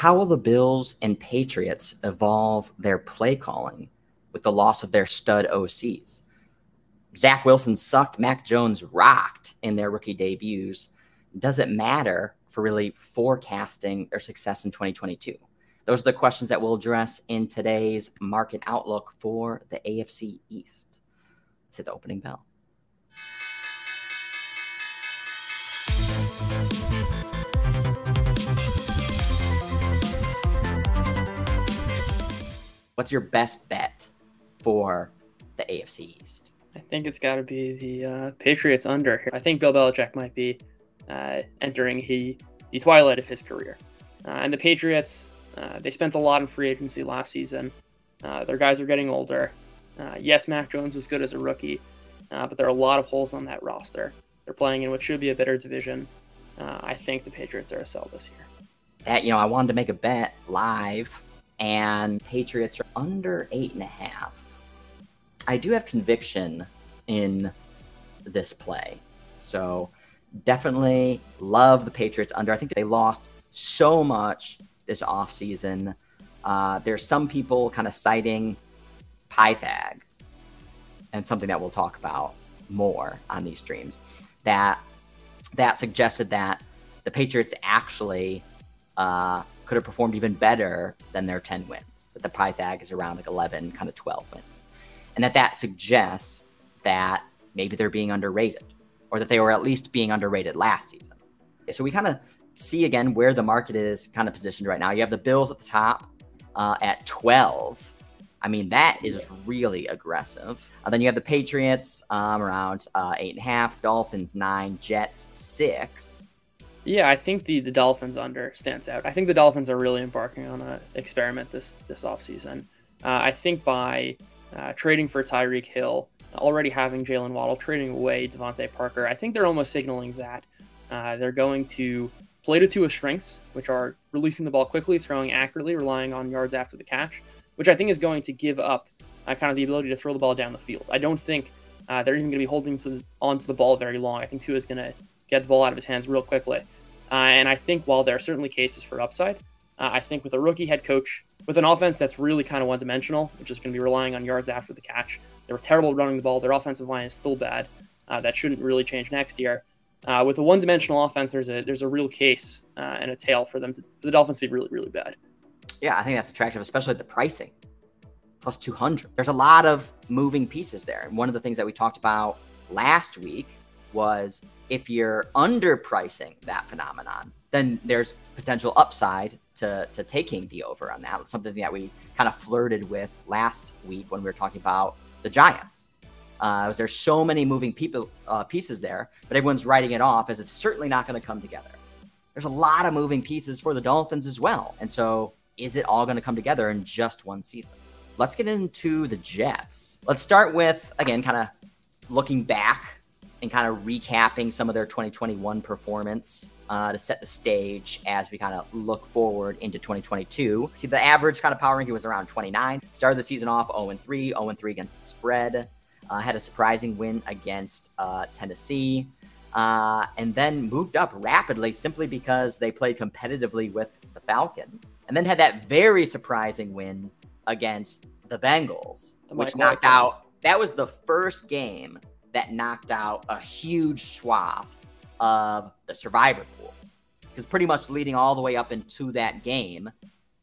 how will the Bills and Patriots evolve their play calling with the loss of their stud OCs? Zach Wilson sucked, Mac Jones rocked in their rookie debuts. Does it matter for really forecasting their success in 2022? Those are the questions that we'll address in today's market outlook for the AFC East. Let's hit the opening bell. What's your best bet for the AFC East? I think it's got to be the uh, Patriots under here. I think Bill Belichick might be uh, entering he, the twilight of his career. Uh, and the Patriots, uh, they spent a lot in free agency last season. Uh, their guys are getting older. Uh, yes, Mac Jones was good as a rookie, but there are a lot of holes on that roster. They're playing in what should be a better division. I think the Patriots are a sell this year. That you know, I wanted to make a bet live and Patriots are under eight and a half. I do have conviction in this play. So definitely love the Patriots under. I think they lost so much this offseason. Uh, there's some people kind of citing Pythag and something that we'll talk about more on these streams that that suggested that the Patriots actually uh, could have performed even better than their 10 wins. That the Pythag is around like 11, kind of 12 wins. And that that suggests that maybe they're being underrated or that they were at least being underrated last season. So we kind of see again where the market is kind of positioned right now. You have the Bills at the top uh, at 12. I mean, that is really aggressive. Uh, then you have the Patriots um, around uh, eight and a half, Dolphins nine, Jets six. Yeah, I think the, the Dolphins under stands out. I think the Dolphins are really embarking on an experiment this this offseason. Uh, I think by uh, trading for Tyreek Hill, already having Jaylen Waddle, trading away DeVante Parker, I think they're almost signaling that uh, they're going to play to two of strengths, which are releasing the ball quickly, throwing accurately, relying on yards after the catch, which I think is going to give up uh, kind of the ability to throw the ball down the field. I don't think uh, they're even going to be holding to onto the ball very long. I think Tua is going to get the ball out of his hands real quickly. Uh, and I think while there are certainly cases for upside, uh, I think with a rookie head coach, with an offense that's really kind of one dimensional, which is going to be relying on yards after the catch, they were terrible running the ball. Their offensive line is still bad. Uh, that shouldn't really change next year. Uh, with a one-dimensional offense, there's a there's a real case uh, and a tail for them to, for the Dolphins to be really really bad. Yeah, I think that's attractive, especially the pricing plus 200. There's a lot of moving pieces there. And one of the things that we talked about last week was if you're underpricing that phenomenon, then there's potential upside to, to taking the over on that. Something that we kind of flirted with last week when we were talking about the Giants. Uh, there's so many moving people uh, pieces there, but everyone's writing it off as it's certainly not going to come together. There's a lot of moving pieces for the Dolphins as well, and so is it all going to come together in just one season? Let's get into the Jets. Let's start with again, kind of looking back and kind of recapping some of their 2021 performance uh, to set the stage as we kind of look forward into 2022. See, the average kind of power ranking was around 29. Started the season off 0 3, 0 3 against the spread. Uh, had a surprising win against uh, Tennessee. Uh, and then moved up rapidly simply because they played competitively with the Falcons. And then had that very surprising win against the Bengals, which knocked out. That was the first game that knocked out a huge swath of the survivor pools. Because pretty much leading all the way up into that game,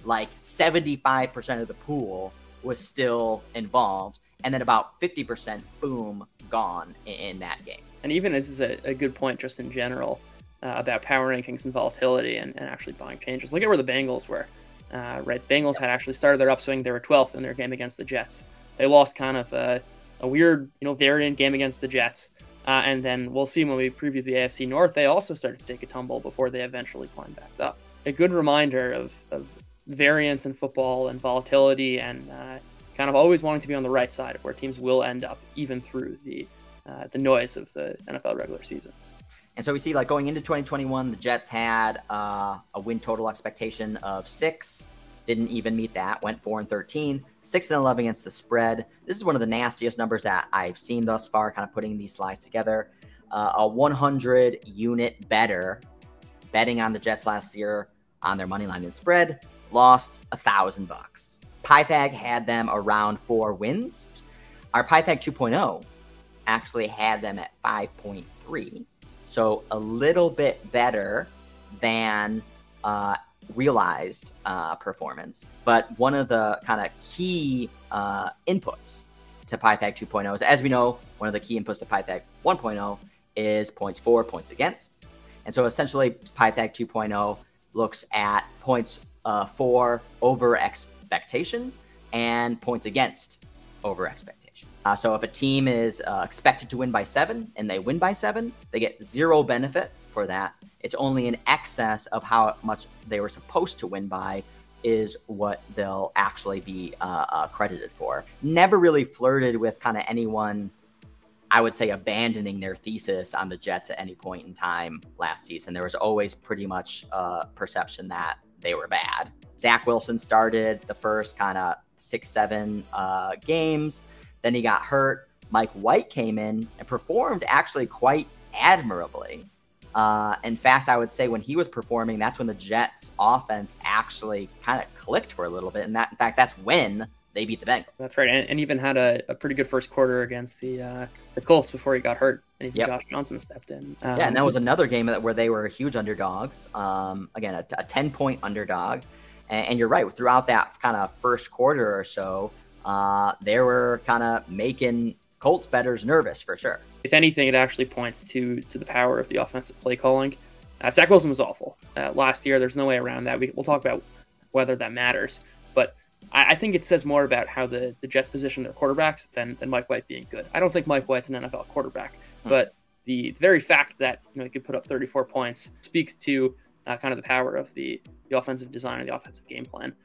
like 75% of the pool was still involved. And then about 50%, boom, gone in, in that game. And even this is a, a good point just in general uh, about power rankings and volatility and, and actually buying changes. Look at where the Bengals were. Uh, right, the Bengals had actually started their upswing. They were 12th in their game against the Jets. They lost kind of uh, a weird, you know, variant game against the Jets. Uh, and then we'll see when we preview the AFC North, they also started to take a tumble before they eventually climbed back up. A good reminder of, of variance in football and volatility and uh, kind of always wanting to be on the right side of where teams will end up, even through the uh, the noise of the NFL regular season. And so we see, like going into 2021, the Jets had uh, a win total expectation of six didn't even meet that. Went four and thirteen, six and eleven against the spread. This is one of the nastiest numbers that I've seen thus far. Kind of putting these slides together. Uh, a 100 unit better betting on the Jets last year on their money line and spread, lost a thousand bucks. Pythag had them around four wins. Our Pythag 2.0 actually had them at 5.3, so a little bit better than uh, realized uh, performance. But one of the kind of key uh, inputs to Pythag 2.0 is, as we know, one of the key inputs to Pythag 1.0 is points for, points against. And so essentially, Pythag 2.0 looks at points uh, for over expectation and points against over expectation. Uh, so if a team is uh, expected to win by seven and they win by seven, they get zero benefit for that. It's only in excess of how much they were supposed to win by is what they'll actually be uh, uh, credited for. Never really flirted with kind of anyone I would say abandoning their thesis on the Jets at any point in time last season. There was always pretty much a perception that they were bad. Zach Wilson started the first kind of six, seven uh, games. Then he got hurt. Mike White came in and performed actually quite admirably. Uh, in fact, I would say when he was performing, that's when the Jets' offense actually kind of clicked for a little bit. And that, in fact, that's when they beat the Bengals. That's right, and, and even had a, a, pretty good first quarter against the uh, the Colts before he got hurt, and yep. Josh Johnson stepped in. Um, yeah, and that was another game where they were huge underdogs. Um, again, a, a ten point underdog, and, and, you're right. Throughout that kind of first quarter or so, uh, they were kind of making Colts betters nervous for sure. If anything, it actually points to to the power of the offensive play calling. Uh, Zach Wilson was awful uh, last year. There's no way around that. We, we'll talk about whether that matters. I, I, think it says more about how the, the Jets position their quarterbacks than, than Mike White being good. I don't think Mike White's an NFL quarterback, hmm. but the, the very fact that you know he could put up 34 points speaks to uh, kind of the power of the the offensive design and the offensive game plan.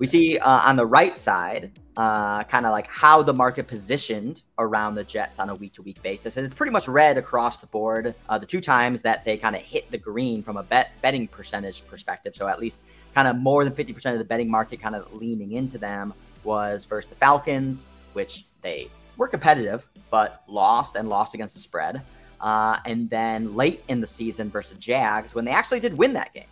We see uh, on the right side, uh, kind of like how the market positioned around the Jets on a week to week basis. And it's pretty much red across the board. Uh, the two times that they kind of hit the green from a bet betting percentage perspective. So at least kind of more than 50% of the betting market kind of leaning into them was first the Falcons, which they were competitive, but lost and lost against the spread. Uh, and then late in the season versus Jags when they actually did win that game.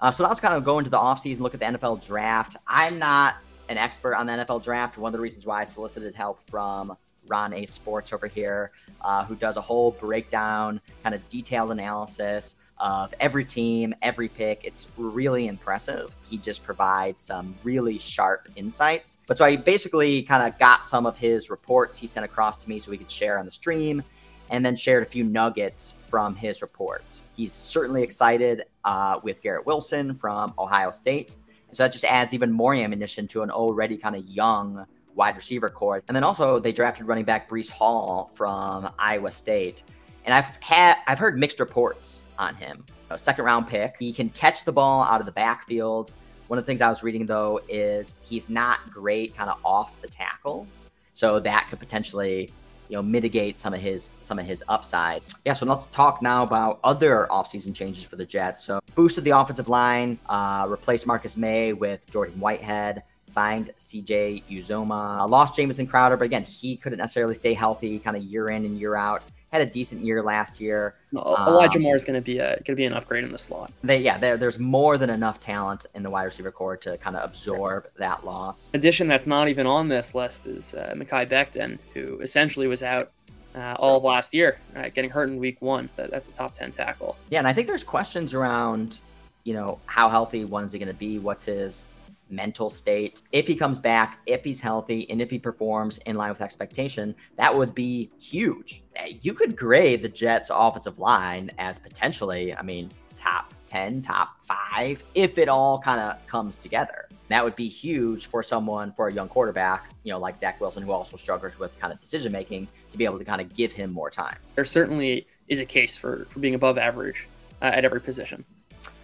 Uh, so now let's kind of go into the offseason, look at the NFL draft. I'm not an expert on the NFL draft. One of the reasons why I solicited help from Ron A Sports over here, uh, who does a whole breakdown, kind of detailed analysis of every team, every pick. It's really impressive. He just provides some really sharp insights. But so I basically kind of got some of his reports he sent across to me so we could share on the stream and then shared a few nuggets from his reports. He's certainly excited uh, with Garrett Wilson from Ohio State. So that just adds even more ammunition to an already kind of young wide receiver core. And then also they drafted running back Breece Hall from Iowa State. And I've had I've heard mixed reports on him. A second round pick. He can catch the ball out of the backfield. One of the things I was reading though is he's not great kind of off the tackle. So that could potentially you know mitigate some of his some of his upside. Yeah, so let's talk now about other offseason changes for the Jets. So boosted the offensive line, uh, replaced Marcus Maye with Jordan Whitehead, signed CJ Uzomah. uh, lost Jamison Crowder, but again he couldn't necessarily stay healthy, kind of year in and year out had a decent year last year. Elijah um, Moore is going to be a going to be an upgrade in the slot. They, yeah, there's more than enough talent in the wide receiver core to kind of absorb that loss. Addition that's not even on this list is uh, Mekhi Becton, who essentially was out uh, all of last year, right, getting hurt in week one. That, that's a top ten tackle. Yeah, and I think there's questions around, you know, how healthy one is he going to be? What's his mental state. If he comes back, if he's healthy, and if he performs in line with expectation, that would be huge. You could grade the Jets' offensive line as potentially, I mean, top 10, top five, if it all kind of comes together. That would be huge for someone, for a young quarterback, you know, like Zach Wilson, who also struggles with kind of decision making, to be able to kind of give him more time. There certainly is a case for, for being above average uh, at every position.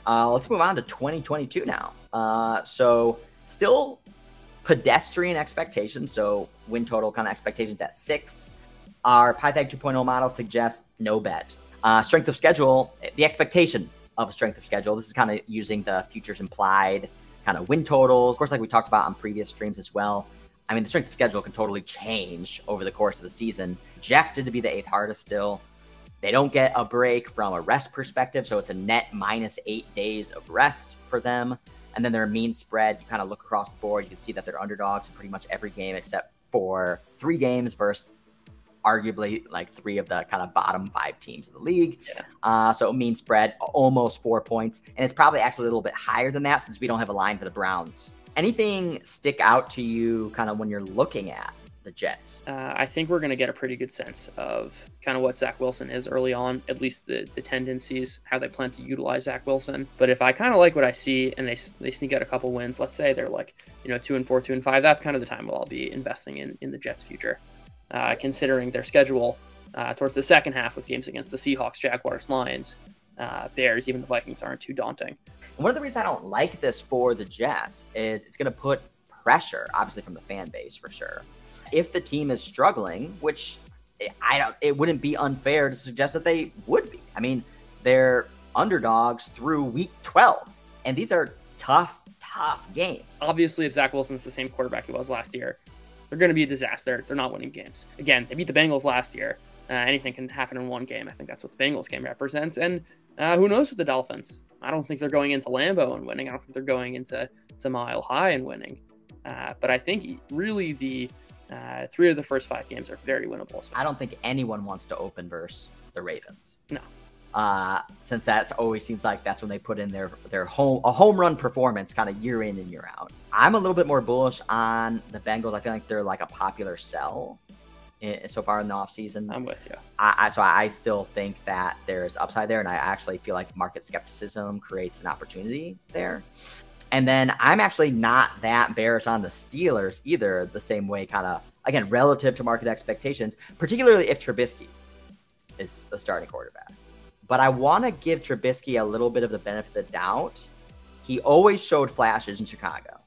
Uh, let's move on to 2022 now. Uh, so still pedestrian expectations. So win total kind of expectations at six. Our Pythag 2.0 model suggests no bet. Uh, strength of schedule, the expectation of a strength of schedule. This is kind of using the futures implied kind of win totals. Of course, like we talked about on previous streams as well. I mean, the strength of schedule can totally change over the course of the season. Projected to be the eighth hardest still They don't get a break from a rest perspective, so it's a net minus eight days of rest for them. And then their mean spread, you kind of look across the board, you can see that they're underdogs in pretty much every game except for three games versus arguably like three of the kind of bottom five teams in the league. Yeah. Uh, so mean spread almost four points, and it's probably actually a little bit higher than that since we don't have a line for the Browns. Anything stick out to you kind of when you're looking at the Jets? Uh, I think we're going to get a pretty good sense of kind of what Zach Wilson is early on, at least the, the tendencies, how they plan to utilize Zach Wilson. But if I kind of like what I see and they, they sneak out a couple wins, let's say they're like, you know, two and four, two and five, that's kind of the time we'll all be investing in, in the Jets' future uh, considering their schedule uh, towards the second half with games against the Seahawks, Jaguars, Lions, uh, Bears. Even the Vikings aren't too daunting. One of the reasons I don't like this for the Jets is it's going to put pressure, obviously from the fan base for sure. If the team is struggling, which I don't, it wouldn't be unfair to suggest that they would be. I mean, they're underdogs through week 12, and these are tough, tough games. Obviously, if Zach Wilson's the same quarterback he was last year, they're going to be a disaster. They're not winning games. Again, they beat the Bengals last year. Uh, anything can happen in one game. I think that's what the Bengals game represents. And uh, who knows with the Dolphins? I don't think they're going into Lambeau and winning. I don't think they're going into to Mile High and winning. Uh, but I think really the uh, three of the first five games are very winnable. So. I don't think anyone wants to open verse the Ravens. No, uh, since that always seems like that's when they put in their their home a home run performance kind of year in and year out. I'm a little bit more bullish on the Bengals. I feel like they're like a popular sell in, so far in the offseason. I'm with you. I, I, so I still think that there's upside there, and I actually feel like market skepticism creates an opportunity there. And then I'm actually not that bearish on the Steelers either, the same way, kind of again relative to market expectations, particularly if Trubisky is a starting quarterback. But I want to give Trubisky a little bit of the benefit of the doubt. He always showed flashes in Chicago.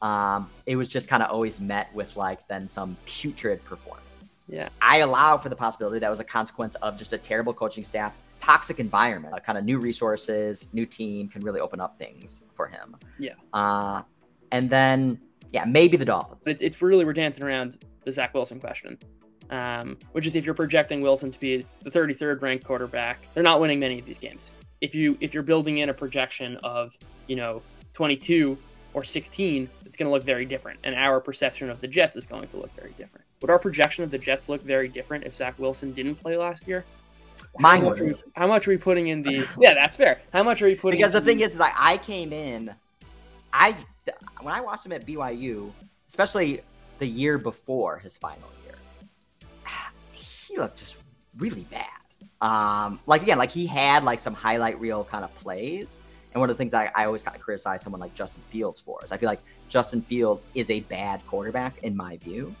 Um, it was just kind of always met with like then some putrid performance. Yeah. I allow for the possibility that was a consequence of just a terrible coaching staff, toxic environment, a kind of new resources, new team can really open up things for him. Yeah. Uh, and then, yeah, maybe the Dolphins. It's, it's really, we're dancing around the Zach Wilson question um, which is if you're projecting Wilson to be the 33rd ranked quarterback, they're not winning many of these games. If you if you're building in a projection of you know 22 or 16, it's going to look very different, and our perception of the Jets is going to look very different. Would our projection of the Jets look very different if Zach Wilson didn't play last year? Mine how much, we, how much are we putting in the? yeah, that's fair. How much are we putting? Because the thing is, is like I came in, I when I watched him at BYU, especially the year before his final year, he looked just really bad. Um, like again, like he had like some highlight reel kind of plays. And one of the things I, I always kind of criticize someone like Justin Fields for is I feel like Justin Fields is a bad quarterback in my view.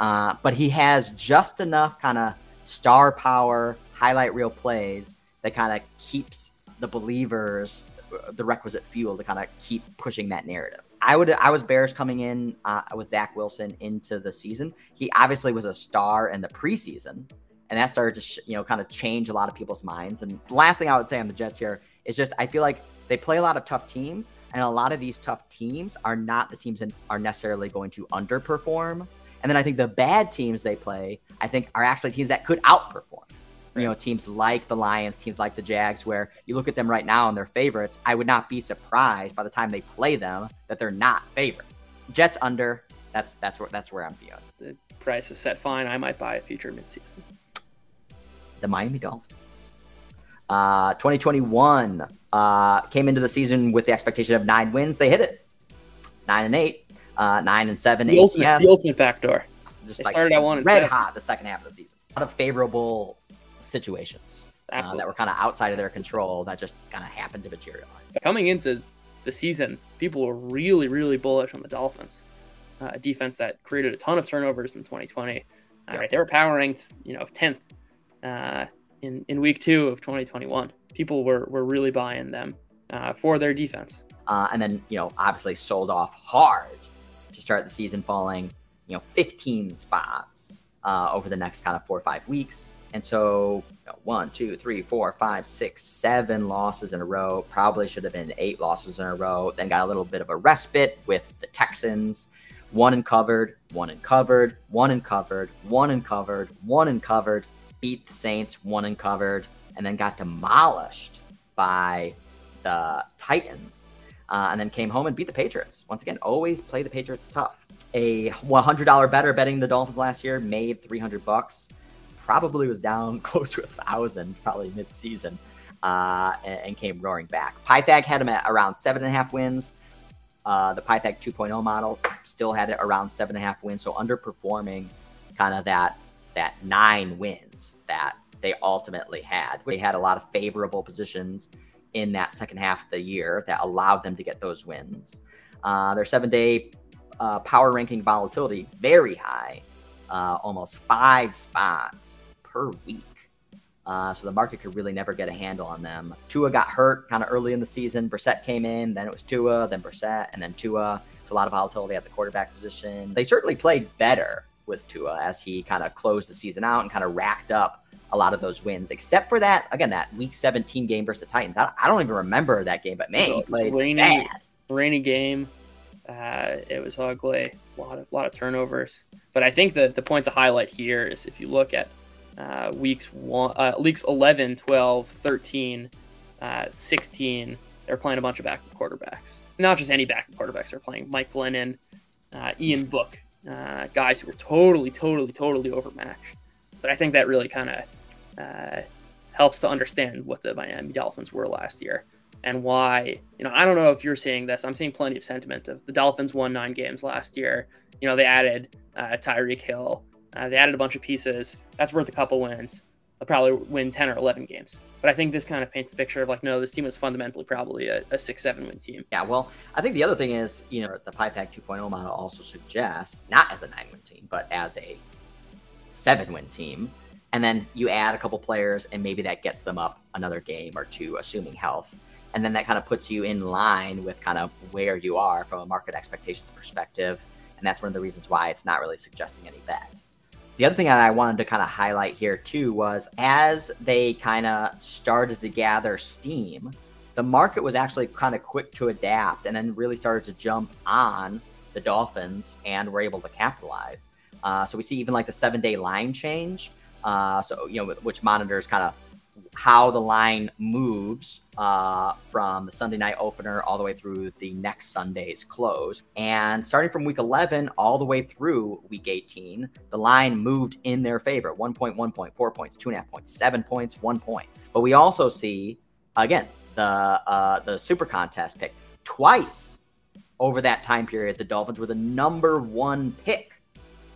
Uh, but he has just enough kind of star power, highlight reel plays that kind of keeps the believers the requisite fuel to kind of keep pushing that narrative. I would I was bearish coming in uh, with Zach Wilson into the season. He obviously was a star in the preseason, and that started to sh- you know kind of change a lot of people's minds. And last thing I would say on the Jets here is just I feel like they play a lot of tough teams, and a lot of these tough teams are not the teams that are necessarily going to underperform. And then I think the bad teams they play, I think, are actually teams that could outperform you know teams like the Lions, teams like the Jags, where you look at them right now and they're favorites. I would not be surprised by the time they play them that they're not favorites. Jets under. That's that's where that's where I'm feeling. The price is set fine. I might buy a future midseason. The Miami Dolphins. Uh, 2021 uh, came into the season with the expectation of nine wins. They hit it. Nine and eight. Uh, nine and seven. The ultimate, the ultimate backdoor. Just they like started at one and red seven. hot the second half of the season. A lot of favorable situations uh, that were kind of outside of their control that just kind of happened to materialize. Coming into the season, people were really, really bullish on the Dolphins, uh, a defense that created a ton of turnovers in 2020. All right, they were power ranked, you know, 10th uh, in in week two of 2021. People were were really buying them uh, for their defense. Uh, and then, you know, obviously sold off hard to start the season, falling, you know, 15 spots uh, over the next kind of four or five weeks. And so you know, one, two, three, four, five, six, seven losses in a row. Probably should have been eight losses in a row. Then got a little bit of a respite with the Texans. One and covered, one and covered, one and covered, one and covered, one and covered. beat the Saints, won and covered, and then got demolished by the Titans. Uh, and then came home and beat the Patriots. Once again, always play the Patriots tough. A $100 better betting the Dolphins last year made 300 bucks. Probably was down close to a thousand, probably mid-season, uh, and, and, came roaring back. Pythag had him at around seven and a half wins. Uh, the Pythag 2.0 model still had it around seven and a half wins, so underperforming kind of that that nine wins that they ultimately had. They had a lot of favorable positions in that second half of the year that allowed them to get those wins. Uh, their seven day uh, power ranking volatility very high, uh, almost five spots per week. Uh, so the market could really never get a handle on them. Tua got hurt kind of early in the season. Brissett came in, then it was Tua, then Brissett, and then Tua. So a lot of volatility at the quarterback position. They certainly played better with Tua as he kind of closed the season out and kind of racked up a lot of those wins, except for that again that Week 17 game versus the Titans. I, I don't even remember that game, but man, he played rainy, bad. rainy game. Uh, it was ugly. A lot of lot of turnovers. But I think the the point to highlight here is if you look at uh, weeks one, uh, weeks 11, 12, 13, uh, 16, they're playing a bunch of backup quarterbacks. Not just any backup quarterbacks. They're playing Mike Glennon, uh, Ian Book, uh, guys who were totally, totally, totally overmatched. But I think that really kind of uh, helps to understand what the Miami Dolphins were last year and why. You know, I don't know if you're seeing this. I'm seeing plenty of sentiment of the Dolphins won nine games last year. You know, they added uh, Tyreek Hill. Uh, they added a bunch of pieces. That's worth a couple wins. They'll probably win 10 or 11 games. But I think this kind of paints the picture of like, no, this team is fundamentally probably a, a six, seven win team. Yeah, well, I think the other thing is, you know, the Pythag 2.0 model also suggests not as a nine win team, but as a seven win team. And then you add a couple players, and maybe that gets them up another game or two, assuming health. And then that kind of puts you in line with kind of where you are from a market expectations perspective. And that's one of the reasons why it's not really suggesting any bet. The other thing that I wanted to kind of highlight here too was as they kind of started to gather steam, the market was actually kind of quick to adapt and then really started to jump on the Dolphins and were able to capitalize. Uh, so we see even like the seven day line change. Uh, so, you know, which monitors kind of how the line moves uh, from the Sunday night opener all the way through the next Sunday's close. And starting from week 11 all the way through week 18, the line moved in their favor 1.1 point, 4 points, 2.5 points, 7 points, 1 point. But we also see, again, the, uh, the super contest pick twice over that time period. The Dolphins were the number one pick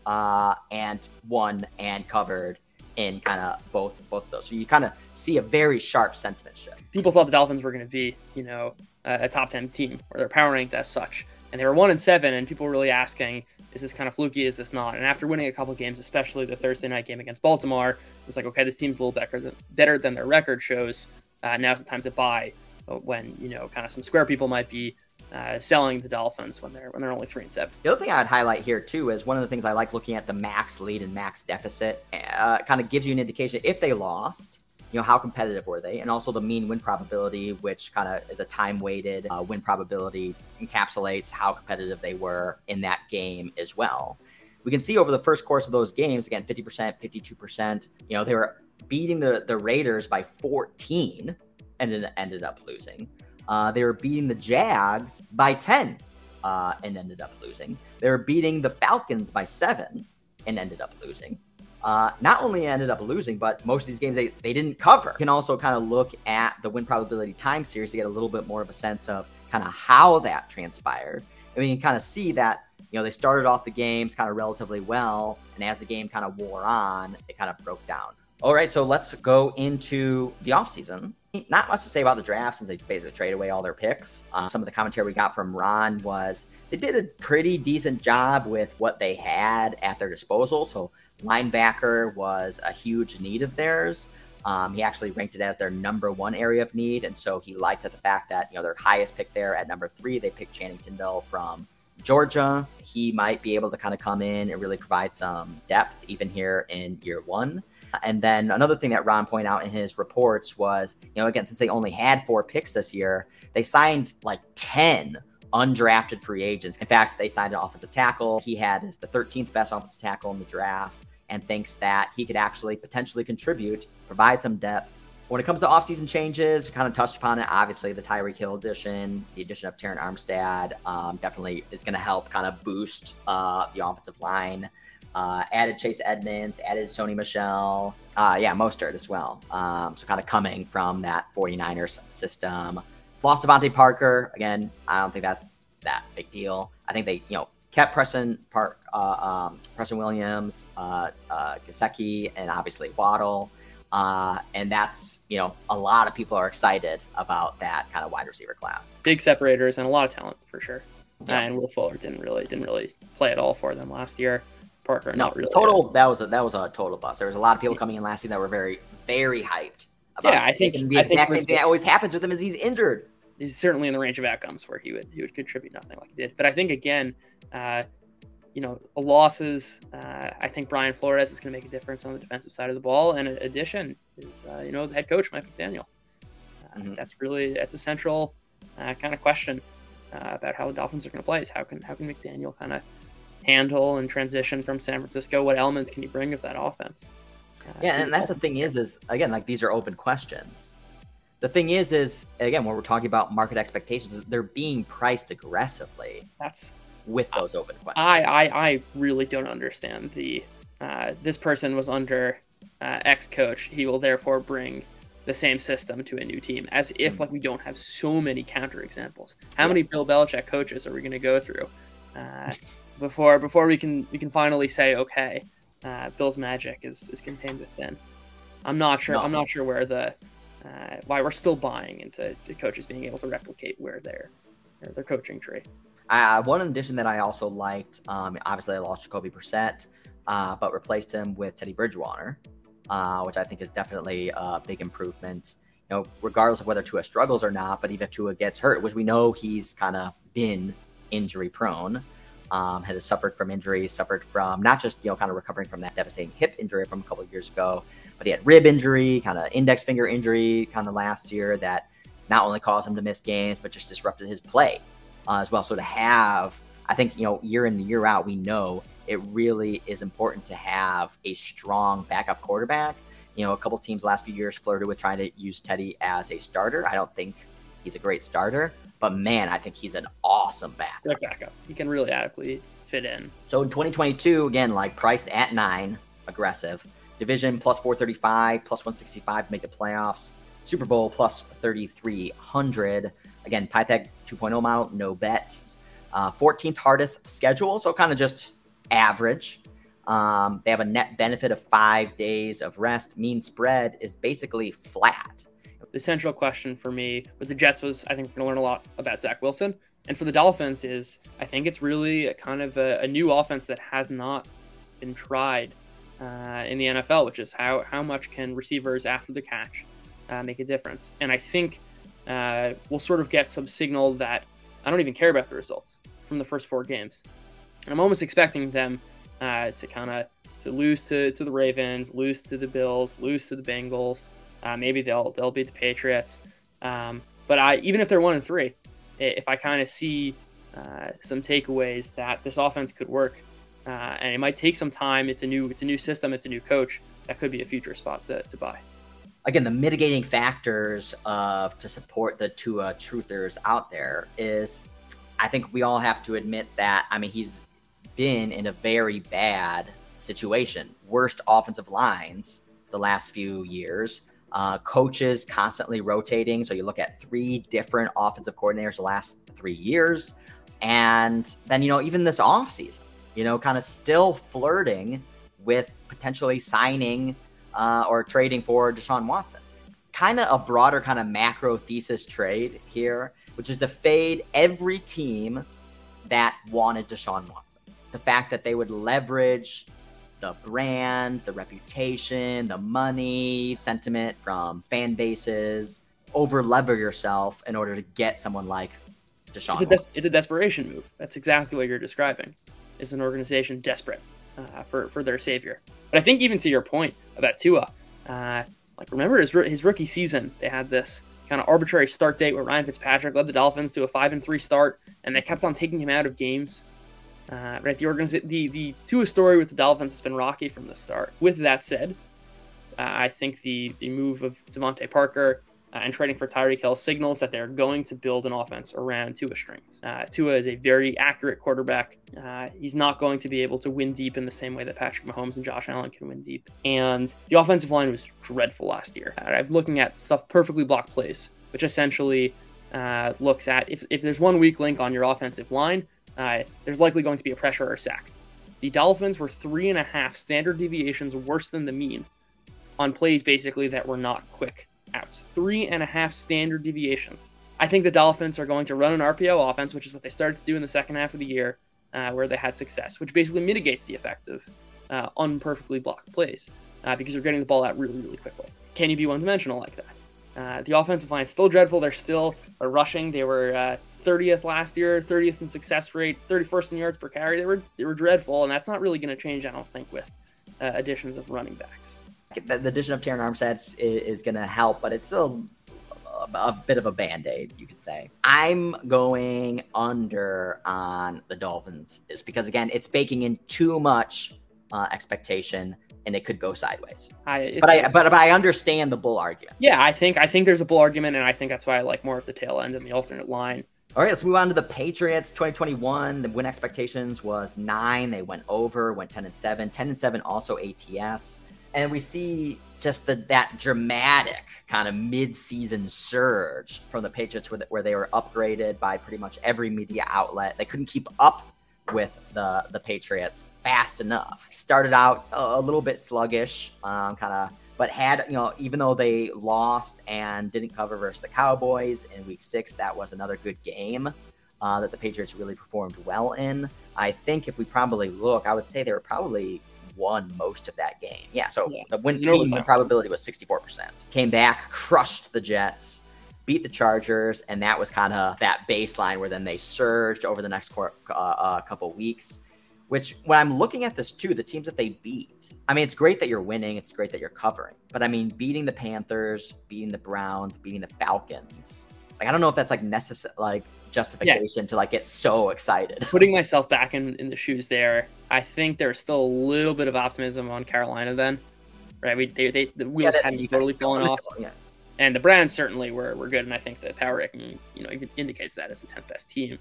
uh, and won and covered in kind of both both of those. So you kind of see a very sharp sentiment shift. People thought the Dolphins were going to be, you know, a, top ten team or they're power ranked as such, and they were one and seven, and people were really asking, is this kind of fluky? Is this not? And after winning a couple games, especially the Thursday night game against Baltimore, it was like, okay, this team's a little better than, better than their record shows. Uh, now's the time to buy uh, when you know kind of some square people might be uh, selling the Dolphins when they're when they're only three and seven. The other thing I'd highlight here too is one of the things I like looking at the max lead and max deficit. Uh, kind of gives you an indication if they lost, you know how competitive were they, and also the mean win probability, which kind of is a time weighted uh, win probability, encapsulates how competitive they were in that game as well. We can see over the first course of those games, again, 50%, 52%, you know, they were beating the, the Raiders by 14 and then ended up losing. Uh, they were beating the Jags by 10 uh, and ended up losing. They were beating the Falcons by seven and ended up losing. Uh, not only ended up losing, but most of these games they, they didn't cover. You can also kind of look at the win probability time series to get a little bit more of a sense of kind of how that transpired. And we can kind of see that, you know, they started off the games kind of relatively well. And as the game kind of wore on, it kind of broke down. All right, so let's go into the offseason. Not much to say about the draft since they basically traded away all their picks. Uh, some of the commentary we got from Ron was they did a pretty decent job with what they had at their disposal. So linebacker was a huge need of theirs. Um, he actually ranked it as their number one area of need, and so he liked the fact that you know their highest pick there at number three, they picked Channing Tindall from Georgia. He might be able to kind of come in and really provide some depth even here in year one. And then another thing that Ron pointed out in his reports was, you know, again, since they only had four picks this year, they signed like 10 undrafted free agents. In fact, they signed an offensive tackle. He had as the 13th best offensive tackle in the draft. and thinks that he could actually potentially contribute, provide some depth. When it comes to offseason changes, kind of touched upon it. Obviously, the Tyreek Hill addition, the addition of Terron Armstead, um, definitely is going to help kind of boost uh, the offensive line. Uh, added Chase Edmonds, added Sony Michel, Uh, yeah, Mostert as well. Um, so kind of coming from that 49ers system. Lost DeVante Parker. Again, I don't think that's that big deal. I think they, you know, kept Preston Park, uh, um, Preston Williams, uh, uh, Gesicki, and obviously Waddle. Uh, and that's you know a lot of people are excited about that kind of wide receiver class. Big separators and a lot of talent for sure. Yeah. and Will Fuller didn't really didn't really play at all for them last year. Parker, no, not really. Total that was a that was a total bust. There was a lot of people coming in last season that were very very hyped. About yeah, I think the exact same thing that always happens with him is he's injured. He's certainly in the range of outcomes where he would he would contribute nothing like he did. But I think again, uh, you know, losses. Uh, I think Brian Flores is going to make a difference on the defensive side of the ball. And in addition is, uh, you know, the head coach Mike McDaniel. Uh, mm-hmm. That's really that's a central uh, kind of question uh, about how the Dolphins are going to play. Is how can how can McDaniel kind of handle and transition from San Francisco? What elements can you bring of that offense? Uh, yeah, and that's the thing is, is again, like these are open questions. The thing is, is again, when we're talking about market expectations, they're being priced aggressively. That's with those open questions. I, I, I really don't understand the. Uh, this person was under uh, X coach. He will therefore bring the same system to a new team, as if mm-hmm. like we don't have so many counter examples. How yeah. many Bill Belichick coaches are we going to go through uh, before before we can we can finally say okay, uh, Bill's magic is, is contained within. I'm not sure. No. I'm not sure where the uh, why we're still buying into the coaches being able to replicate where their their coaching tree. Uh, one addition that I also liked, um, obviously I lost Jacoby Brissett, uh, but replaced him with Teddy Bridgewater, uh, which I think is definitely a big improvement. You know, regardless of whether Tua struggles or not, but even if Tua gets hurt, which we know he's kind of been injury prone, um, has suffered from injuries, suffered from not just you know kind of recovering from that devastating hip injury from a couple years ago, but he had rib injury, kind of index finger injury, kind of last year that not only caused him to miss games, but just disrupted his play uh, as well. So to have, I think, you know, year in and year out, we know it really is important to have a strong backup quarterback. You know, a couple teams last few years flirted with trying to use Teddy as a starter. I don't think he's a great starter, but man, I think he's an awesome backup. Great backup. He can really adequately fit in. So in 2022, again, like priced at nine, aggressive. Division plus 435, plus 165 to make the playoffs. Super Bowl plus 3,300. Again, Pythag 2.0 model, no bet. Uh, 14th hardest schedule, so kind of just average. Um, they have a net benefit of five days of rest. Mean spread is basically flat. The central question for me with the Jets was I think we're going to learn a lot about Zach Wilson. And for the Dolphins is I think it's really a kind of a, a new offense that has not been tried uh, in the NFL, which is how, how much can receivers after the catch uh, make a difference. And I think uh, we'll sort of get some signal that I don't even care about the results from the first four games. And I'm almost expecting them uh, to kind of to lose to, to the Ravens, lose to the Bills, lose to the Bengals. Uh, maybe they'll they'll beat the Patriots. Um, but I even if they're one and three, if I kind of see uh, some takeaways that this offense could work, uh, and it might take some time. It's a new it's a new system. It's a new coach. That could be a future spot to, to buy again, the mitigating factors of to support the Tua truthers out there is, I think we all have to admit that. I mean, he's been in a very bad situation, worst offensive lines the last few years. Uh, coaches constantly rotating. So you look at three different offensive coordinators the last three years. And then, you know, even this offseason, you know, kind of still flirting with potentially signing uh, or trading for Deshaun Watson. Kind of a broader kind of macro thesis trade here, which is to fade every team that wanted Deshaun Watson. The fact that they would leverage the brand, the reputation, the money, sentiment from fan bases, over lever yourself in order to get someone like Deshaun. It's a, des- it's a desperation move. That's exactly what you're describing. Is an organization desperate uh, for for their savior. But I think even to your point about Tua, uh, like remember his his rookie season, they had this kind of arbitrary start date where Ryan Fitzpatrick led the Dolphins to a five and three start, and they kept on taking him out of games Uh, right, the organiz- the the Tua story with the Dolphins has been rocky from the start. With that said, uh, I think the the move of DeVante Parker uh, and trading for Tyreek Hill signals that they're going to build an offense around Tua's strengths. Uh, Tua is a very accurate quarterback. Uh, he's not going to be able to win deep in the same way that Patrick Mahomes and Josh Allen can win deep. And the offensive line was dreadful last year. Uh, I'm looking at stuff perfectly blocked plays, which essentially looks at if, if there's one weak link on your offensive line, uh, there's likely going to be a pressure or a sack. The Dolphins were three and a half standard deviations worse than the mean on plays basically that were not quick outs. Three and a half standard deviations. I think the Dolphins are going to run an RPO offense, which is what they started to do in the second half of the year, uh, where they had success, which basically mitigates the effect of uh, unperfectly blocked plays uh, because you're getting the ball out really, really quickly. Can you be one dimensional like that? Uh, the offensive line is still dreadful. They're still rushing. They were 30th uh, last year, 30th in success rate, 31st in yards per carry. They were they were dreadful, and that's not really going to change, I don't think, with uh, additions of running backs. The, the addition of Terron Armstead is, is going to help, but it's still a, a bit of a band aid, you could say. I'm going under on the Dolphins, is because again, it's baking in too much uh, expectation and it could go sideways. I, but I but, but I understand the bull argument. Yeah, I think I think there's a bull argument, and I think that's why I like more of the tail end and the alternate line. All right, let's move on to the Patriots. 2021, the win expectations was nine. They went over, went 10 and seven. 10 and seven also ATS, and we see just the that dramatic kind of mid-season surge from the Patriots, where, where they were upgraded by pretty much every media outlet. They couldn't keep up with the the Patriots fast enough. Started out a, little bit sluggish, um, kind of, but had you know even though they lost and didn't cover versus the Cowboys in Week Six, that was another good game uh, that the Patriots really performed well in. I think if we probably look, I would say they were probably won most of that game. Yeah, so yeah. the win the probability was 64%. Came back, crushed the Jets beat the Chargers, and that was kind of that baseline where then they surged over the next uh, uh, couple weeks. Which, when I'm looking at this too, the teams that they beat, I mean, it's great that you're winning, it's great that you're covering, but I mean, beating the Panthers, beating the Browns, beating the Falcons, like I don't know if that's like necessary, like justification yeah. to like get so excited. Putting myself back in, in the shoes there, I think there's still a little bit of optimism on Carolina then, right? We they, they the wheels yeah, hadn't totally fallen off. Still, yeah. And the Browns certainly were, were good, and I think the power ranking you know even indicates that as the tenth best team.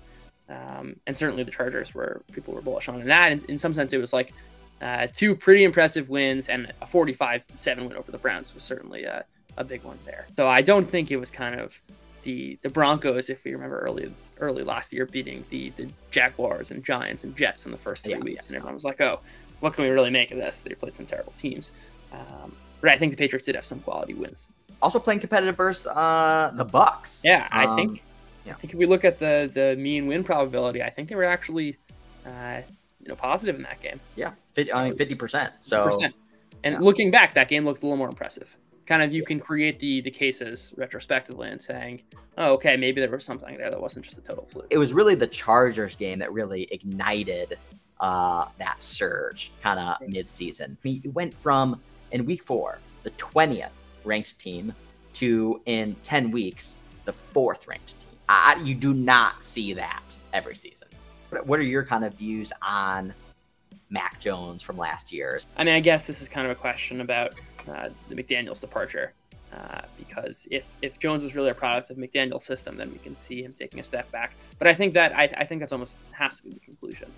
Um, and certainly the Chargers were people were bullish on. And that, in, in some sense, it was like uh, two pretty impressive wins, and a 45-7 win over the Browns was certainly a, a big one there. So I don't think it was kind of the the Broncos, if we remember early early last year, beating the the Jaguars and Giants and Jets in the first three yeah, weeks, yeah. and everyone was like, "Oh, what can we really make of this?" They played some terrible teams, um, but I think the Patriots did have some quality wins also playing competitive versus uh, the Bucks. Yeah, I um, think. Yeah. I think if we look at the the mean win probability, I think they were actually, uh, you know, positive in that game. Yeah, 50, I mean fifty percent. So, 50%. and yeah. looking back, that game looked a little more impressive. Kind of, you yeah. can create the the cases retrospectively and saying, oh, okay, maybe there was something there that wasn't just a total fluke. It was really the Chargers game that really ignited uh, that surge, kind of mid season. I mean, it went from in week four, the twentieth ranked team to in 10 weeks the fourth ranked team. I, you do not see that every season. What are your kind of views on Mac Jones from last year? I mean, I guess this is kind of a question about uh, the McDaniels' departure. Uh, because if if Jones is really a product of McDaniels' system, then we can see him taking a step back. But I think that I, I think that's almost has to be the conclusion,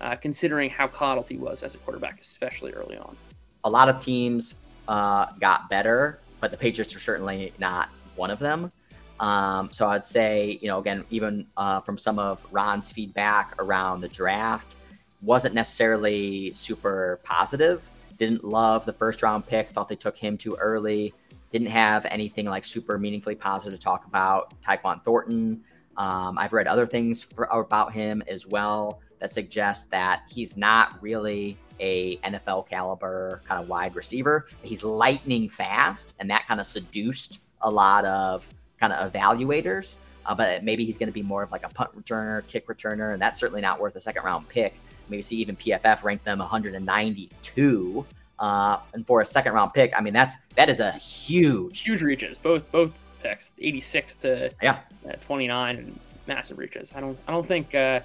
uh, considering how coddled he was as a quarterback, especially early on. A lot of teams uh, got better but the Patriots were certainly not one of them. Um, so I'd say, you know, again, even uh, from some of Ron's feedback around the draft, wasn't necessarily super positive. Didn't love the first round pick. Thought they took him too early. Didn't have anything like super meaningfully positive to talk about. Tyquan Thornton. Um, I've read other things for, about him as well that suggest that he's not really a NFL caliber kind of wide receiver. He's lightning fast, and that kind of seduced a lot of kind of evaluators. Uh, but maybe he's going to be more of like a punt returner, kick returner, and that's certainly not worth a second round pick. Maybe see even PFF ranked them 192. Uh, and for a second round pick, I mean that's that is a huge, huge reaches. Both both picks, 86 to yeah, uh, 29, and massive reaches. I don't I don't think uh,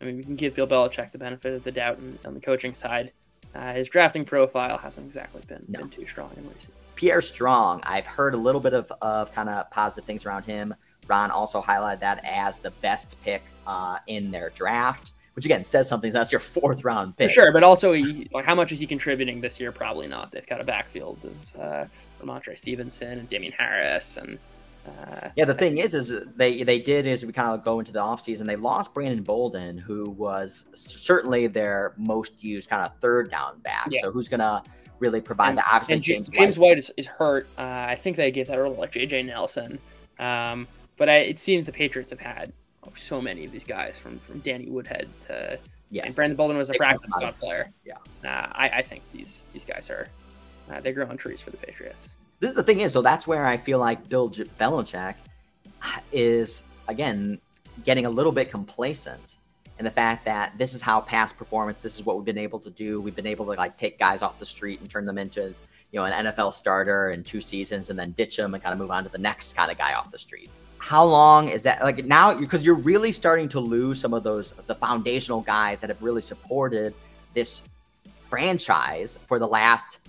I mean, we can give Bill Belichick the benefit of the doubt on, on the coaching side. Uh, his drafting profile hasn't exactly been, no. been too strong in recent. Pierre Strong, I've heard a little bit of, of kind of positive things around him. Ron also highlighted that as the best pick uh, in their draft, which again says something. That's your fourth round pick. For sure, but also, he, like, how much is he contributing this year? Probably not. They've got a backfield of uh, Stevenson and Damien Harris and uh, yeah, the thing is, is they they did is we kind of go into the offseason. They lost Brandon Bolden, who was certainly their most used kind of third down back. Yeah. So who's gonna really provide and, that? Obviously, and James, James White, White is, is, hurt. Uh, I think they gave that early like JJ Nelson. Um, but I, it seems the Patriots have had so many of these guys from from Danny Woodhead to yes. And Brandon Bolden was a they practice squad player. Yeah, uh, I, I think these these guys are uh, they grow on trees for the Patriots this is the thing is, so that's where I feel like Bill Belichick is again getting a little bit complacent in the fact that this is how past performance, this is what we've been able to do. We've been able to like take guys off the street and turn them into you know an NFL starter in two seasons and then ditch them and kind of move on to the next kind of guy off the streets. How long is that like now because you're really starting to lose some of those the foundational guys that have really supported this franchise for the last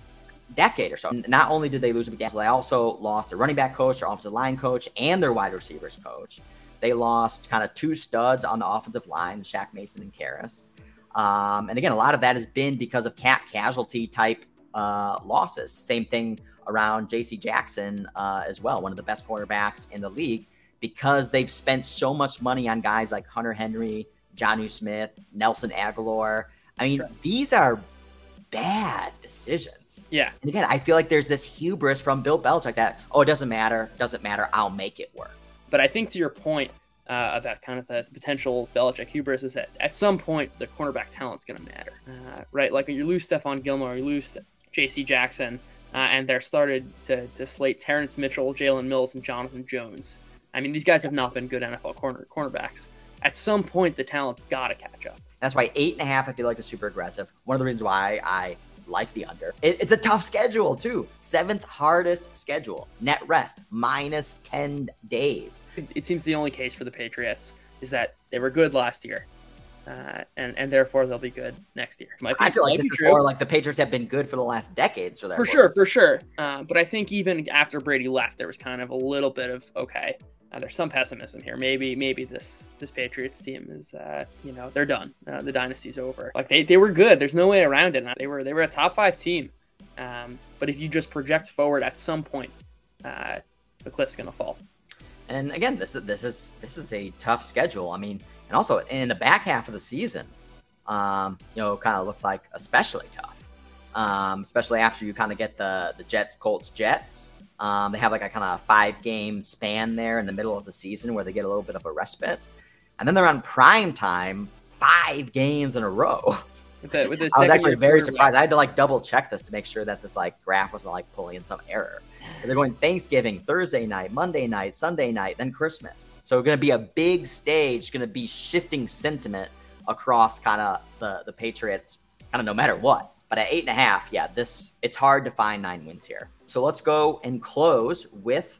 decade or so. Not only did they lose McDaniels, they also lost their running back coach, their offensive line coach, and their wide receivers coach. They lost kind of two studs on the offensive line, Shaq Mason and Karras. Um, and again, a lot of that has been because of cap casualty type uh, losses. Same thing around J.C. Jackson uh, as well, one of the best quarterbacks in the league, because they've spent so much money on guys like Hunter Henry, Jonnu Smith, Nelson Agholor. I mean, sure. these are bad decisions. Yeah. And again, I feel like there's this hubris from Bill Belichick that, oh, it doesn't matter, doesn't matter, I'll make it work. But I think to your point uh, about kind of the potential Belichick hubris is that at some point the cornerback talent's going to matter, uh, right? Like you lose Stephon Gilmore, you lose J.C. Jackson, uh, and they're started to, to slate Terrance Mitchell, Jalen Mills, and Jonathan Jones. I mean, these guys have not been good NFL corner cornerbacks. At some point, the talent's got to catch up. That's why eight and a half I feel like is super aggressive. One of the reasons why I like the under. It, it's a tough schedule too. Seventh hardest schedule. Net rest minus ten days. It, it seems the only case for the Patriots is that they were good last year. Uh, and and therefore they'll be good next year. Be, I feel like this is true. more like the Patriots have been good for the last decade. So for sure, for sure. Uh, but I think even after Brady left, there was kind of a little bit of okay, uh, there's some pessimism here. Maybe maybe this this Patriots team is uh, you know they're done. Uh, the dynasty's over. Like they, they were good. There's no way around it. They were they were a top five team. Um, but if you just project forward, at some point, uh, the cliff's gonna fall. And again, this is this is this is a tough schedule. I mean, and also in the back half of the season, um, you know, kind of looks like especially tough. Um, especially after you kind of get the the Jets, Colts, Jets. Um, they have like a kind of five game span there in the middle of the season where they get a little bit of a respite. And then they're on prime time five games in a row. With the, with the I was actually very surprised. I had to like double check this to make sure that this like graph wasn't like pulling in some error. they're going Thanksgiving, Thursday night, Monday night, Sunday night, then Christmas. So going to be a big stage, going to be shifting sentiment across kind of the the Patriots, kind of no matter what. But at eight and a half, yeah, this it's hard to find nine wins here. So let's go and close with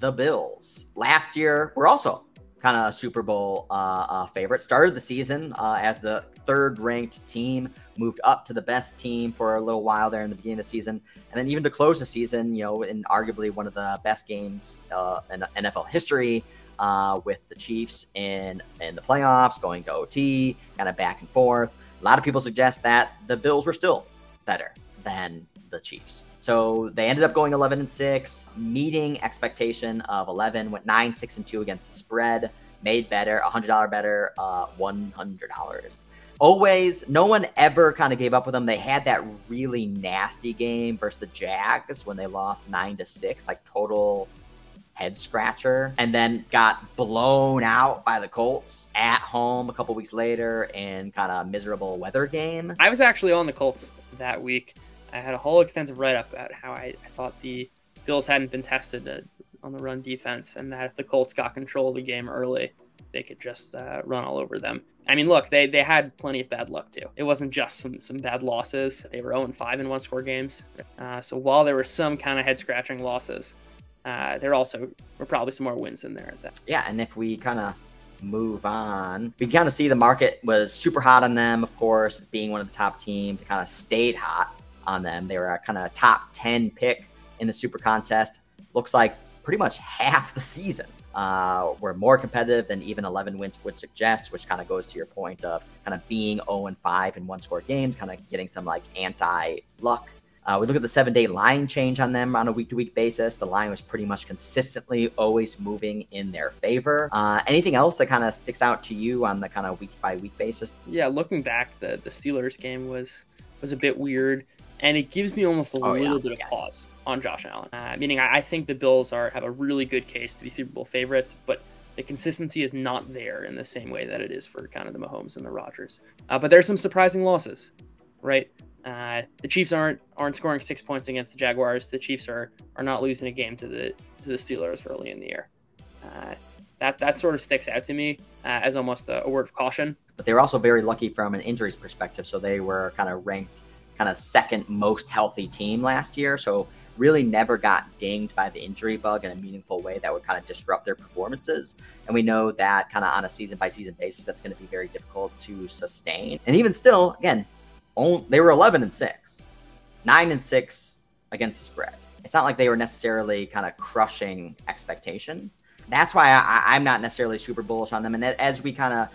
the Bills. Last year, we're also kind of a Super Bowl uh, uh, favorite. Started the season uh, as the third ranked team, moved up to the best team for a little while there in the beginning of the season. And then even to close the season, you know, in arguably one of the best games uh, in NFL history. Uh, with the Chiefs in in the playoffs, going to OT, kind of back and forth. A lot of people suggest that the Bills were still better than the Chiefs. So they ended up going 11 and 6, meeting expectation of 11, went 9 6 and 2 against the spread, made better, $100 better, uh, $100. Always, no one ever kind of gave up with them. They had that really nasty game versus the Jags when they lost 9 to 6, like total head scratcher, and then got blown out by the Colts at home a couple weeks later in kind of miserable weather game. I was actually on the Colts that week. I had a whole extensive write up about how I, I thought the Bills hadn't been tested uh, on the run defense, and that if the Colts got control of the game early, they could just uh, run all over them. I mean, look, they, they had plenty of bad luck too. It wasn't just some some bad losses. They were 0 5 in one score games. Uh, so while there were some kind of head scratching losses, uh, there also were probably some more wins in there. Yeah, and if we kind of move on, we kind of see the market was super hot on them, of course, being one of the top teams. Kind of stayed hot on them. They were a kind of top 10 pick in the super contest. Looks like pretty much half the season. Uh, were more competitive than even 11 wins would suggest, which kind of goes to your point of kind of being 0 and 5 in one score games, kind of getting some like anti luck uh, we look at the seven day line change on them on a week to week basis. The line was pretty much consistently always moving in their favor. Uh, anything else that kind of sticks out to you on the kind of week by week basis? Yeah, looking back, the, the Steelers game was was a bit weird, and it gives me almost a oh, little yeah. bit of yes. pause on Josh Allen. Uh, meaning, I, I think the Bills are have a really good case to be Super Bowl favorites, but the consistency is not there in the same way that it is for kind of the Mahomes and the Rodgers. Uh, but there's some surprising losses, right? Uh, the Chiefs aren't aren't scoring six points against the Jaguars. The Chiefs are are not losing a game to the to the Steelers early in the year. Uh, that that sort of sticks out to me uh, as almost a, a, word of caution. But they were also very lucky from an injuries perspective. So they were kind of ranked kind of second most healthy team last year. So really never got dinged by the injury bug in a meaningful way that would kind of disrupt their performances. And we know that kind of on a season by season basis, that's going to be very difficult to sustain. And even still, again, they were 11 and 6, 9 and 6 against the spread. It's not like they were necessarily kind of crushing expectation. That's why I, am not necessarily super bullish on them. And as we kind of,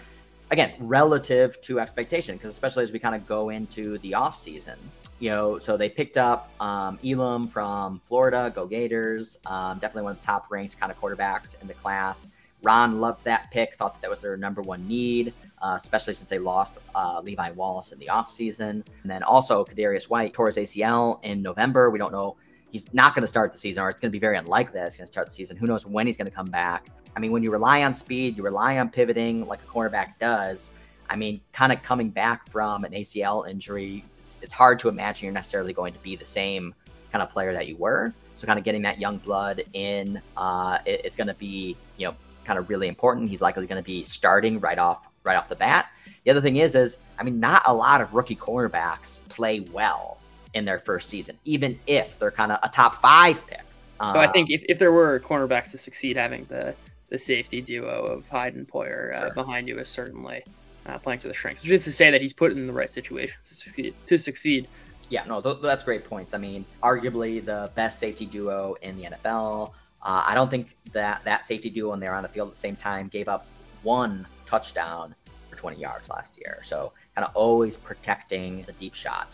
again, relative to expectation, because especially as we kind of go into the off season, you know, so they picked up um, Elam from Florida, go Gators. Um, definitely one of the top ranked kind of quarterbacks in the class. Ron loved that pick, thought that, that was their number one need, uh, especially since they lost uh, Levi Wallace in the offseason. And then also Tre'Davious White tore his ACL in November. We don't know. He's not going to start the season, or it's going to be very unlikely that he's going to start the season. Who knows when he's going to come back? I mean, when you rely on speed, you rely on pivoting like a cornerback does. I mean, kind of coming back from an ACL injury, it's, it's hard to imagine you're necessarily going to be the same kind of player that you were. So, kind of getting that young blood in, uh, it, it's going to be, you know, kind of really important. He's likely going to be starting right off right off the bat. The other thing is, is I mean, not a lot of rookie cornerbacks play well in their first season, even if they're kind of a top five pick. Uh, so I think if, if there were cornerbacks to succeed, having the the safety duo of Hyde and Poyer uh, sure. behind you is certainly uh, playing to the strengths. Which is to say that he's put in the right situation to succeed. To succeed. Yeah, no, th- that's great points. I mean, arguably the best safety duo in the NFL. Uh, I don't think that that safety duo when they were on the field at the same time gave up one touchdown for 20 yards last year. So kind of always protecting the deep shot.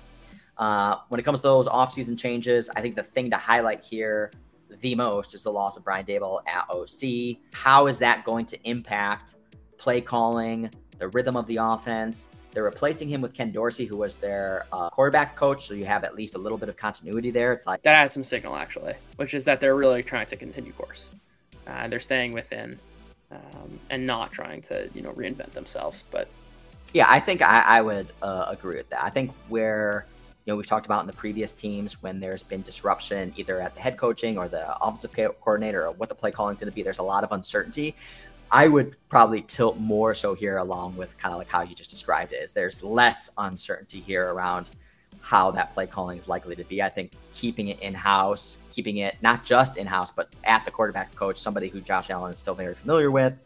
Uh, when it comes to those offseason changes, I think the thing to highlight here the most is the loss of Brian Daboll at OC. How is that going to impact play calling, the rhythm of the offense, they're replacing him with Ken Dorsey, who was their uh, quarterback coach. So you have at least a little bit of continuity there. It's like that has some signal actually, which is that they're really trying to continue course. Uh, they're staying within um, and not trying to you know reinvent themselves. But yeah, I think I, I would uh, agree with that. I think where you know we've talked about in the previous teams when there's been disruption either at the head coaching or the offensive coordinator or what the play calling is going to be. There's a lot of uncertainty. I would probably tilt more so here along with kind of like how you just described it is there's less uncertainty here around how that play calling is likely to be. I think keeping it in house, keeping it not just in house, but at the quarterback coach, somebody who Josh Allen is still very familiar with,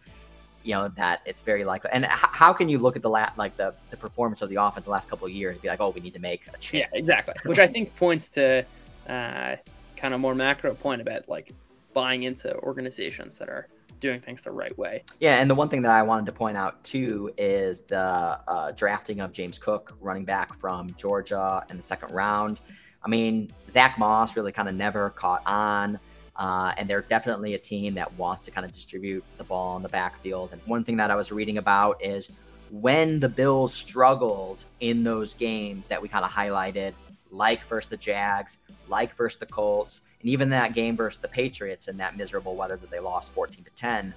you know, that it's very likely. And h- how can you look at the la- like the, the performance of the offense the last couple of years and be like, oh, we need to make a change? Yeah, exactly. Which I think points to uh, kind of more macro point about like buying into organizations that are doing things the right way. Yeah, and the one thing that I wanted to point out too is the uh, drafting of James Cook, running back from Georgia in the second round. I mean, Zach Moss really kind of never caught on. Uh, and they're definitely a team that wants to kind of distribute the ball in the backfield. And one thing that I was reading about is when the Bills struggled in those games that we kind of highlighted, like versus the Jags, like versus the Colts, and even that game versus the Patriots in that miserable weather that they lost 14 to 10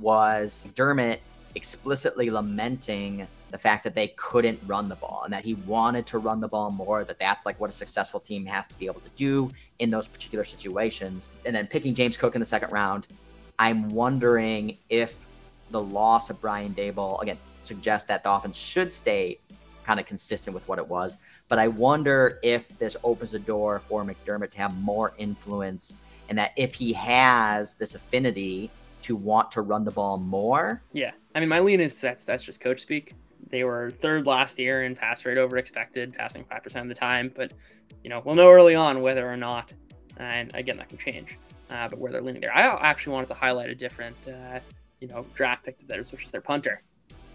was Dermott explicitly lamenting the fact that they couldn't run the ball and that he wanted to run the ball more that that's like what a successful team has to be able to do in those particular situations and then picking James Cook in the second round I'm wondering if the loss of Brian Daboll again suggests that the offense should stay kind of consistent with what it was but I wonder if this opens the door for McDermott to have more influence, and that if he has this affinity to want to run the ball more. Yeah. I mean, my lean is that's that's just coach speak. They were third last year in pass rate over expected, passing 5% of the time. But, you know, we'll know early on whether or not, and again, that can change, uh, but where they're leaning there. I actually wanted to highlight a different, uh, you know, draft pick of theirs, which is their punter.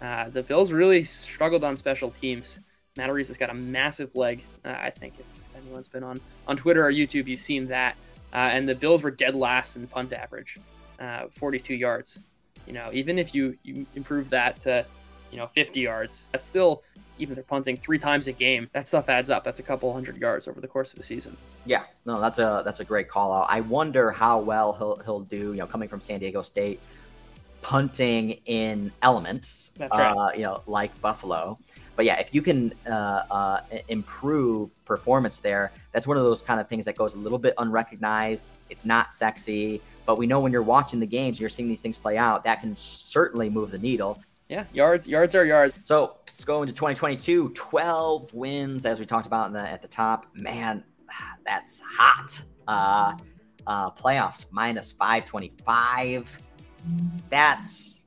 Uh, the Bills really struggled on special teams. Matt Araiza has got a massive leg, uh, I think. If anyone's been on, on Twitter or YouTube, you've seen that. Uh, and the Bills were dead last in punt average, uh, 42 yards. You know, even if you, you improve that to you know, 50 yards. That's still, even if they're punting three times a game, that stuff adds up. That's a couple hundred yards over the course of the season. Yeah, no, that's a that's a great call out. I wonder how well he'll he'll do. You know, coming from San Diego State, punting in elements. That's right. Uh, you know, like Buffalo. But yeah, if you can uh, uh, improve performance there, that's one of those kind of things that goes a little bit unrecognized. It's not sexy, but we know when you're watching the games, you're seeing these things play out. That can certainly move the needle yeah, yards yards are yards. So let's go into 2022. 12 wins, as we talked about the, at the top. Man, that's hot. Uh, uh, playoffs minus 525. That's,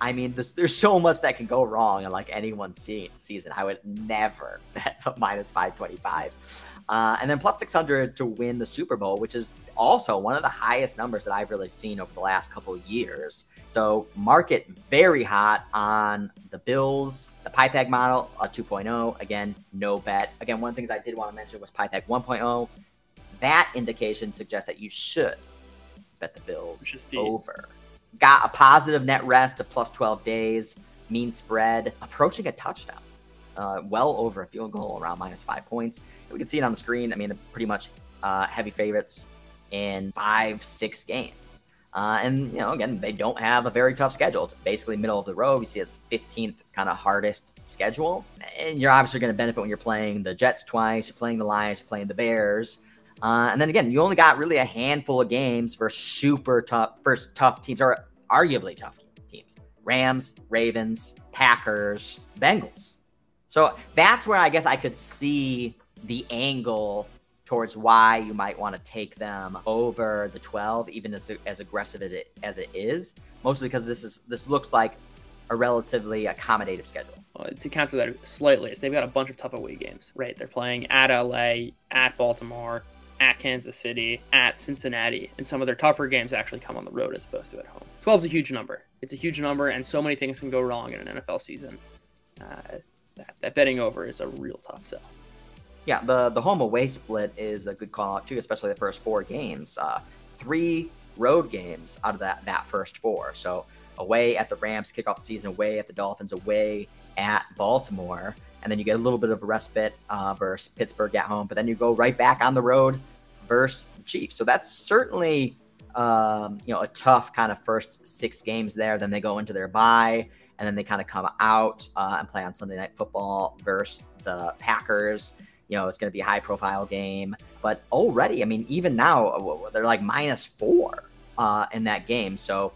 I mean, this, there's so much that can go wrong in like any one se- season. I would never bet minus 525. Uh, and then plus 600 to win the Super Bowl, which is also one of the highest numbers that I've really seen over the last couple years. So market very hot on the Bills, the Pythag model uh, 2.0. Again, no bet. Again, one of the things I did want to mention was Pythag 1.0. That indication suggests that you should bet the Bills the... over. Got a positive net rest of plus 12 days, mean spread approaching a touchdown. Uh, well over a field goal, around minus five points. We can see it on the screen. I mean, pretty much uh, heavy favorites in five, six games. Uh, and you know, again, they don't have a very tough schedule. It's basically middle of the road. We see it's 15th kind of hardest schedule, and you're obviously going to benefit when you're playing the Jets twice, you're playing the Lions, you're playing the Bears, uh, and then again, you only got really a handful of games for super tough, first tough teams, or arguably tough teams: Rams, Ravens, Packers, Bengals. So that's where I guess I could see the angle towards why you might want to take them over the 12, even as, as aggressive as it, as it is. Mostly because this is this looks like a relatively accommodative schedule. Well, to counter that slightly, is they've got a bunch of tough away games, right? They're playing at LA, at Baltimore, at Kansas City, at Cincinnati, and some of their tougher games actually come on the road as opposed to at home. 12 is a huge number. It's a huge number, and so many things can go wrong in an NFL season. Uh, that, that betting over is a real tough sell. Yeah, the the home away split is a good call out too, especially the first four games. Uh, three road games out of that that first four. So away at the Rams, kick off the season away at the Dolphins, away at Baltimore, and then you get a little bit of a respite uh, versus Pittsburgh at home, but then you go right back on the road versus the Chiefs. So that's certainly um, you know a tough kind of first six games there. Then they go into their bye, and then they kind of come out uh, and play on Sunday Night Football versus the Packers you know, it's going to be a high profile game. But already, I mean, even now, uh, they're like minus four uh, in that game. So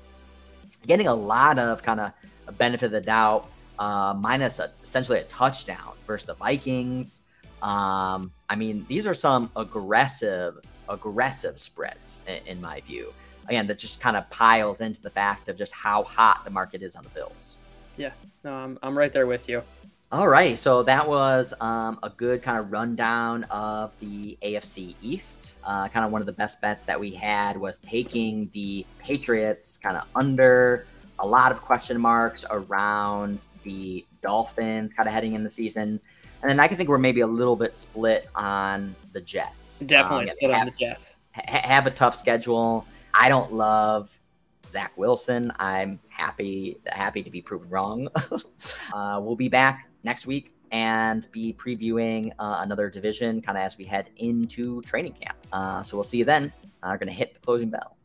getting a lot of kind of benefit of the doubt, uh, minus a, essentially a touchdown versus the Vikings. Um, I mean, these are some aggressive, aggressive spreads in, in my view. Again, that just kind of piles into the fact of just how hot the market is on the Bills. Yeah, no, I'm, I'm right there with you. All right, so that was um, a good kind of rundown of the AFC East. Uh, kind of one of the best bets that we had was taking the Patriots kind of under a lot of question marks around the Dolphins kind of heading in the season. And then I can think we're maybe a little bit split on the Jets. Definitely um, split have, on the Jets. Ha- have a tough schedule. I don't love Zach Wilson. I'm happy happy to be proven wrong. uh, we'll be back next week and be previewing uh, another division kind of as we head into training camp. Uh, so we'll see you then. I'm going to hit the closing bell.